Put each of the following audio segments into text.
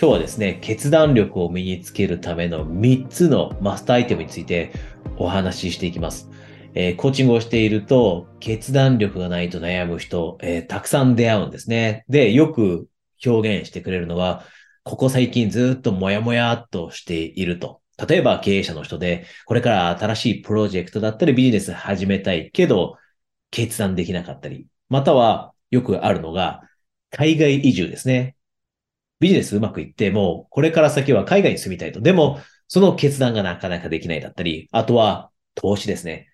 今日はですね、決断力を身につけるための3つのマスターアイテムについてお話ししていきます。えー、コーチングをしていると、決断力がないと悩む人、えー、たくさん出会うんですね。で、よく表現してくれるのは、ここ最近ずっともやもやっとしていると。例えば経営者の人で、これから新しいプロジェクトだったりビジネス始めたいけど、決断できなかったり。または、よくあるのが、海外移住ですね。ビジネスうまくいっても、これから先は海外に住みたいと。でも、その決断がなかなかできないだったり、あとは投資ですね。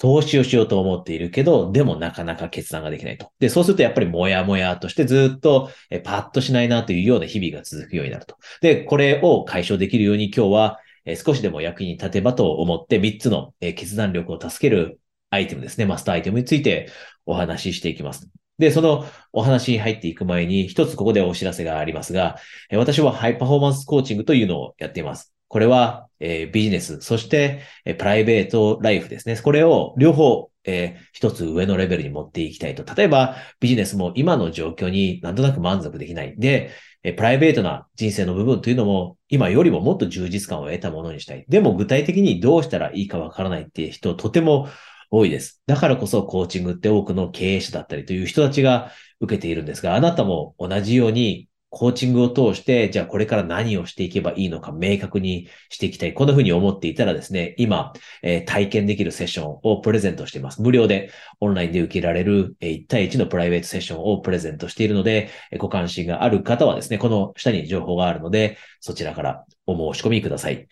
投資をしようと思っているけど、でもなかなか決断ができないと。で、そうするとやっぱりもやもやとしてずっとパッとしないなというような日々が続くようになると。で、これを解消できるように今日は少しでも役に立てばと思って3つの決断力を助けるアイテムですね、マスターアイテムについてお話ししていきます。で、そのお話に入っていく前に、一つここでお知らせがありますが、私はハイパフォーマンスコーチングというのをやっています。これは、えー、ビジネス、そして、えー、プライベートライフですね。これを両方、えー、一つ上のレベルに持っていきたいと。例えば、ビジネスも今の状況になんとなく満足できない。で、えプライベートな人生の部分というのも、今よりももっと充実感を得たものにしたい。でも具体的にどうしたらいいかわからないっていう人、とても多いです。だからこそコーチングって多くの経営者だったりという人たちが受けているんですが、あなたも同じようにコーチングを通して、じゃあこれから何をしていけばいいのか明確にしていきたい。こんな風に思っていたらですね、今、えー、体験できるセッションをプレゼントしています。無料でオンラインで受けられる、え、1対1のプライベートセッションをプレゼントしているので、え、ご関心がある方はですね、この下に情報があるので、そちらからお申し込みください。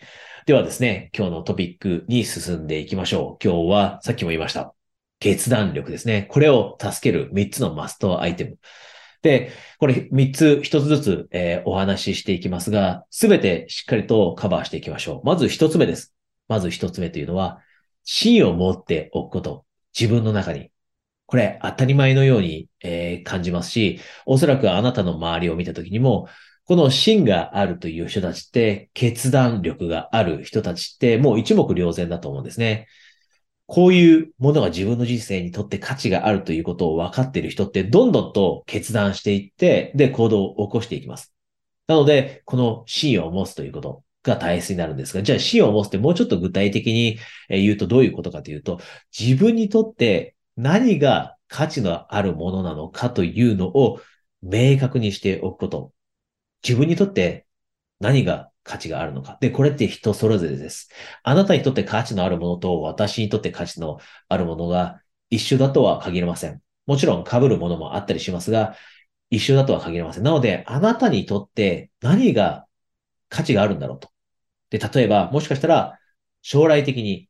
ではですね、今日のトピックに進んでいきましょう。今日はさっきも言いました。決断力ですね。これを助ける3つのマストアイテム。で、これ3つ、1つずつ、えー、お話ししていきますが、すべてしっかりとカバーしていきましょう。まず1つ目です。まず1つ目というのは、芯を持っておくこと。自分の中に。これ当たり前のように、えー、感じますし、おそらくあなたの周りを見たときにも、この芯があるという人たちって、決断力がある人たちってもう一目瞭然だと思うんですね。こういうものが自分の人生にとって価値があるということを分かっている人ってどんどんと決断していって、で、行動を起こしていきます。なので、この芯を持つということが大切になるんですが、じゃあ芯を持つってもうちょっと具体的に言うとどういうことかというと、自分にとって何が価値のあるものなのかというのを明確にしておくこと。自分にとって何が価値があるのか。で、これって人それぞれです。あなたにとって価値のあるものと私にとって価値のあるものが一緒だとは限りません。もちろん被るものもあったりしますが、一緒だとは限りません。なので、あなたにとって何が価値があるんだろうと。で、例えば、もしかしたら、将来的に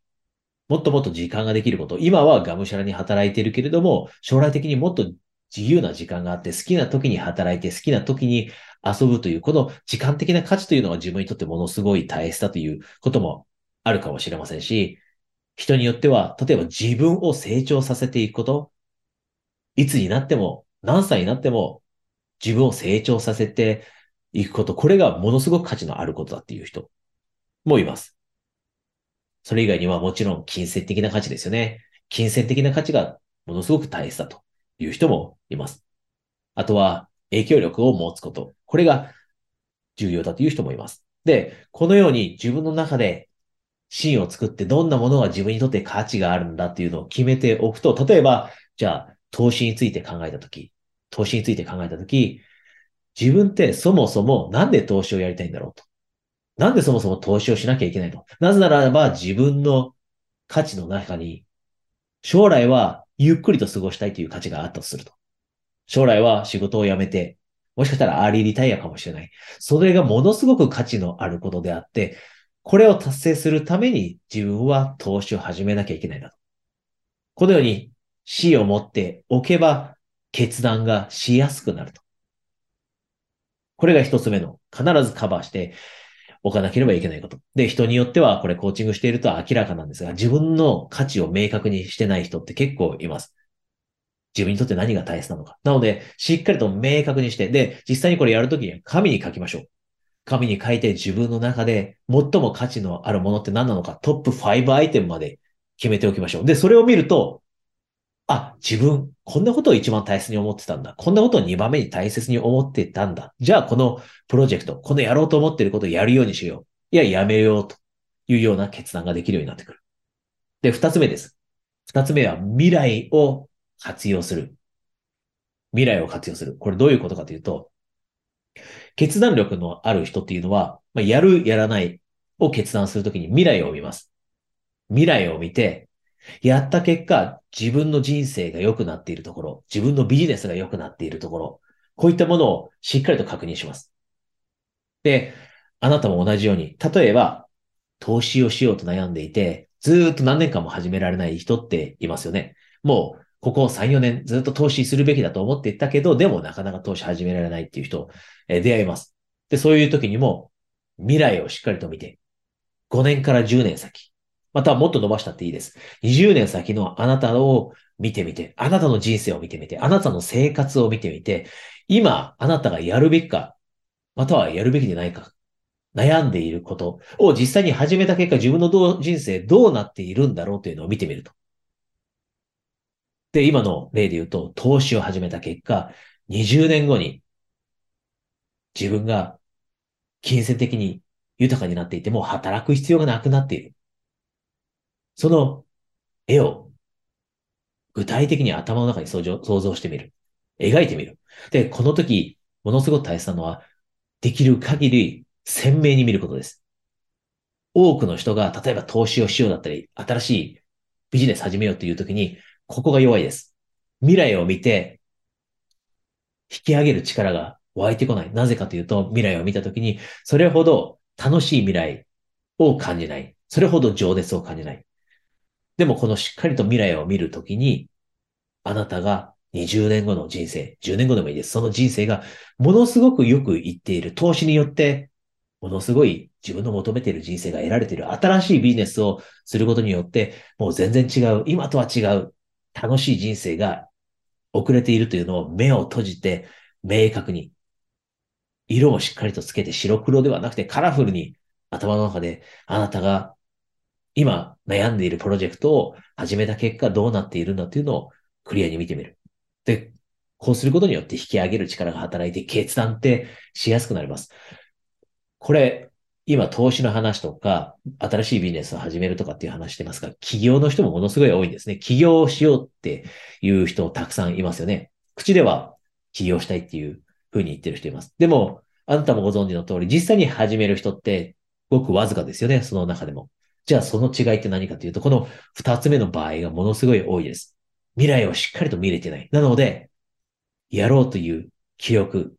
もっともっと時間ができること。今はがむしゃらに働いているけれども、将来的にもっと自由な時間があって、好きな時に働いて、好きな時に遊ぶという、この時間的な価値というのが自分にとってものすごい大切だということもあるかもしれませんし、人によっては、例えば自分を成長させていくこと、いつになっても、何歳になっても、自分を成長させていくこと、これがものすごく価値のあることだっていう人もいます。それ以外にはもちろん金銭的な価値ですよね。金銭的な価値がものすごく大切だという人もいます。あとは影響力を持つこと。これが重要だという人もいます。で、このように自分の中で芯を作ってどんなものが自分にとって価値があるんだっていうのを決めておくと、例えば、じゃあ、投資について考えたとき、投資について考えたとき、自分ってそもそもなんで投資をやりたいんだろうと。なんでそもそも投資をしなきゃいけないのなぜならば自分の価値の中に、将来はゆっくりと過ごしたいという価値があったとすると。将来は仕事を辞めて、もしかしたらアーリーリタイアかもしれない。それがものすごく価値のあることであって、これを達成するために自分は投資を始めなきゃいけないんだと。このように死を持っておけば決断がしやすくなると。これが一つ目の必ずカバーしておかなければいけないこと。で、人によってはこれコーチングしていると明らかなんですが、自分の価値を明確にしてない人って結構います。自分にとって何が大切なのか。なので、しっかりと明確にして、で、実際にこれやるときには紙に書きましょう。紙に書いて自分の中で最も価値のあるものって何なのか、トップ5アイテムまで決めておきましょう。で、それを見ると、あ、自分、こんなことを一番大切に思ってたんだ。こんなことを二番目に大切に思ってたんだ。じゃあ、このプロジェクト、このやろうと思ってることをやるようにしよう。いや、やめようというような決断ができるようになってくる。で、二つ目です。二つ目は未来を活用する。未来を活用する。これどういうことかというと、決断力のある人っていうのは、まあ、やる、やらないを決断するときに未来を見ます。未来を見て、やった結果、自分の人生が良くなっているところ、自分のビジネスが良くなっているところ、こういったものをしっかりと確認します。で、あなたも同じように、例えば、投資をしようと悩んでいて、ずっと何年間も始められない人っていますよね。もう、ここ3、4年ずっと投資するべきだと思っていたけど、でもなかなか投資始められないっていう人、え出会います。で、そういう時にも、未来をしっかりと見て、5年から10年先、またはもっと伸ばしたっていいです。20年先のあなたを見てみて、あなたの人生を見てみて、あなたの生活を見てみて、今、あなたがやるべきか、またはやるべきでないか、悩んでいることを実際に始めた結果、自分の人生どうなっているんだろうというのを見てみると。で、今の例で言うと、投資を始めた結果、20年後に自分が金銭的に豊かになっていても働く必要がなくなっている。その絵を具体的に頭の中に想像してみる。描いてみる。で、この時、ものすごく大切なのは、できる限り鮮明に見ることです。多くの人が、例えば投資をしようだったり、新しいビジネス始めようという時に、ここが弱いです。未来を見て、引き上げる力が湧いてこない。なぜかというと、未来を見た時に、それほど楽しい未来を感じない。それほど情熱を感じない。でもこのしっかりと未来を見るときに、あなたが20年後の人生、10年後でもいいです。その人生がものすごくよくいっている投資によって、ものすごい自分の求めている人生が得られている新しいビジネスをすることによって、もう全然違う、今とは違う楽しい人生が遅れているというのを目を閉じて明確に、色をしっかりとつけて白黒ではなくてカラフルに頭の中であなたが今悩んでいるプロジェクトを始めた結果どうなっているんだというのをクリアに見てみる。で、こうすることによって引き上げる力が働いて決断ってしやすくなります。これ、今投資の話とか、新しいビジネスを始めるとかっていう話してますが、企業の人もものすごい多いんですね。起業をしようっていう人たくさんいますよね。口では起業したいっていうふうに言ってる人います。でも、あなたもご存知の通り、実際に始める人ってごくわずかですよね。その中でも。じゃあその違いって何かというと、この二つ目の場合がものすごい多いです。未来をしっかりと見れてない。なので、やろうという気力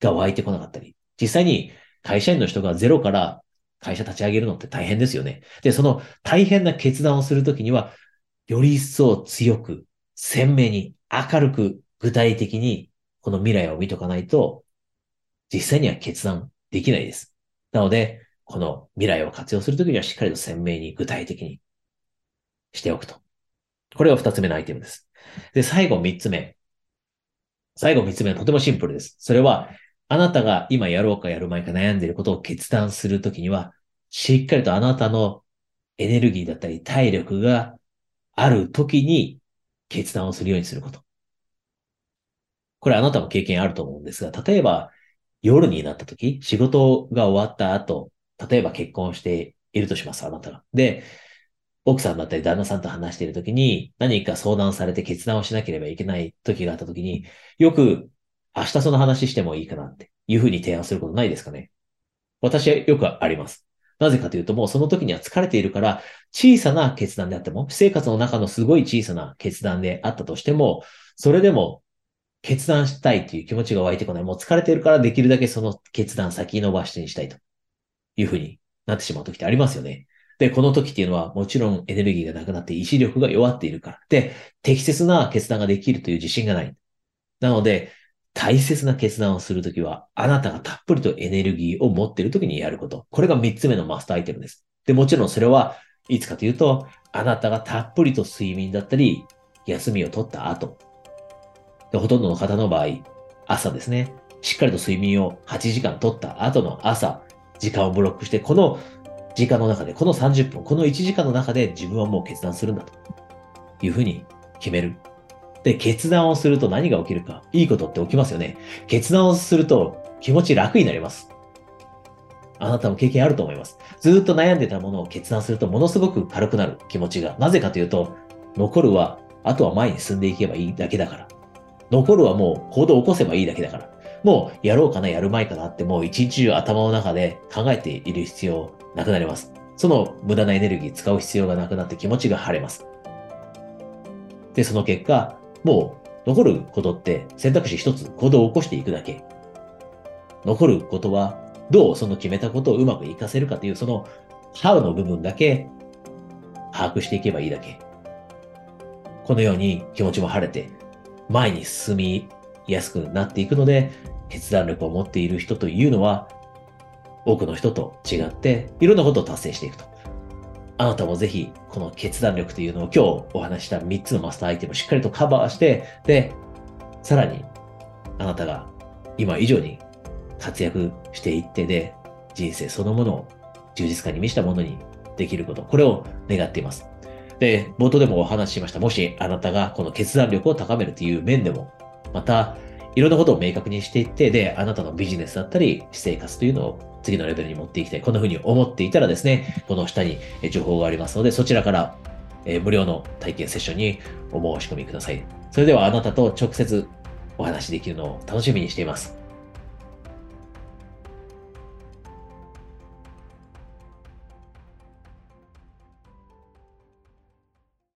が湧いてこなかったり、実際に会社員の人がゼロから会社立ち上げるのって大変ですよね。で、その大変な決断をするときには、より一層強く、鮮明に、明るく、具体的に、この未来を見とかないと、実際には決断できないです。なので、この未来を活用するときにはしっかりと鮮明に具体的にしておくと。これが二つ目のアイテムです。で、最後三つ目。最後三つ目はとてもシンプルです。それは、あなたが今やろうかやる前か悩んでいることを決断するときには、しっかりとあなたのエネルギーだったり体力があるときに決断をするようにすること。これあなたも経験あると思うんですが、例えば夜になったとき、仕事が終わった後、例えば結婚しているとします、あなたが。で、奥さんだったり旦那さんと話しているときに何か相談されて決断をしなければいけない時があったときに、よく明日その話してもいいかなっていうふうに提案することないですかね私はよくあります。なぜかというともうその時には疲れているから小さな決断であっても、生活の中のすごい小さな決断であったとしても、それでも決断したいという気持ちが湧いてこない。もう疲れているからできるだけその決断先延ばしにしたいと。いうふうになってしまう時ってありますよね。で、この時っていうのはもちろんエネルギーがなくなって意志力が弱っているから。で、適切な決断ができるという自信がない。なので、大切な決断をするときは、あなたがたっぷりとエネルギーを持っているときにやること。これが3つ目のマスターアイテムです。で、もちろんそれはいつかというと、あなたがたっぷりと睡眠だったり、休みを取った後。でほとんどの方の場合、朝ですね。しっかりと睡眠を8時間取った後の朝、時間をブロックして、この時間の中で、この30分、この1時間の中で自分はもう決断するんだというふうに決める。で、決断をすると何が起きるか。いいことって起きますよね。決断をすると気持ち楽になります。あなたも経験あると思います。ずっと悩んでたものを決断するとものすごく軽くなる気持ちが。なぜかというと、残るは、あとは前に進んでいけばいいだけだから。残るはもう行動を起こせばいいだけだから。もうやろうかな、やる前かなってもう一日中頭の中で考えている必要なくなります。その無駄なエネルギー使う必要がなくなって気持ちが晴れます。で、その結果、もう残ることって選択肢一つ行動を起こしていくだけ。残ることはどうその決めたことをうまく活かせるかというその How の部分だけ把握していけばいいだけ。このように気持ちも晴れて前に進みやすくなっていくので、決断力を持っている人というのは、多くの人と違って、いろんなことを達成していくと。あなたもぜひ、この決断力というのを今日お話した3つのマスターアイテムをしっかりとカバーして、で、さらに、あなたが今以上に活躍していってで、人生そのものを充実感に満ちたものにできること、これを願っています。で、冒頭でもお話ししました。もしあなたがこの決断力を高めるという面でも、また、いろんなことを明確にしていって、で、あなたのビジネスだったり、私生活というのを次のレベルに持っていきたい。こんな風に思っていたらですね、この下に情報がありますので、そちらから、無料の体験セッションにお申し込みください。それではあなたと直接お話しできるのを楽しみにしています。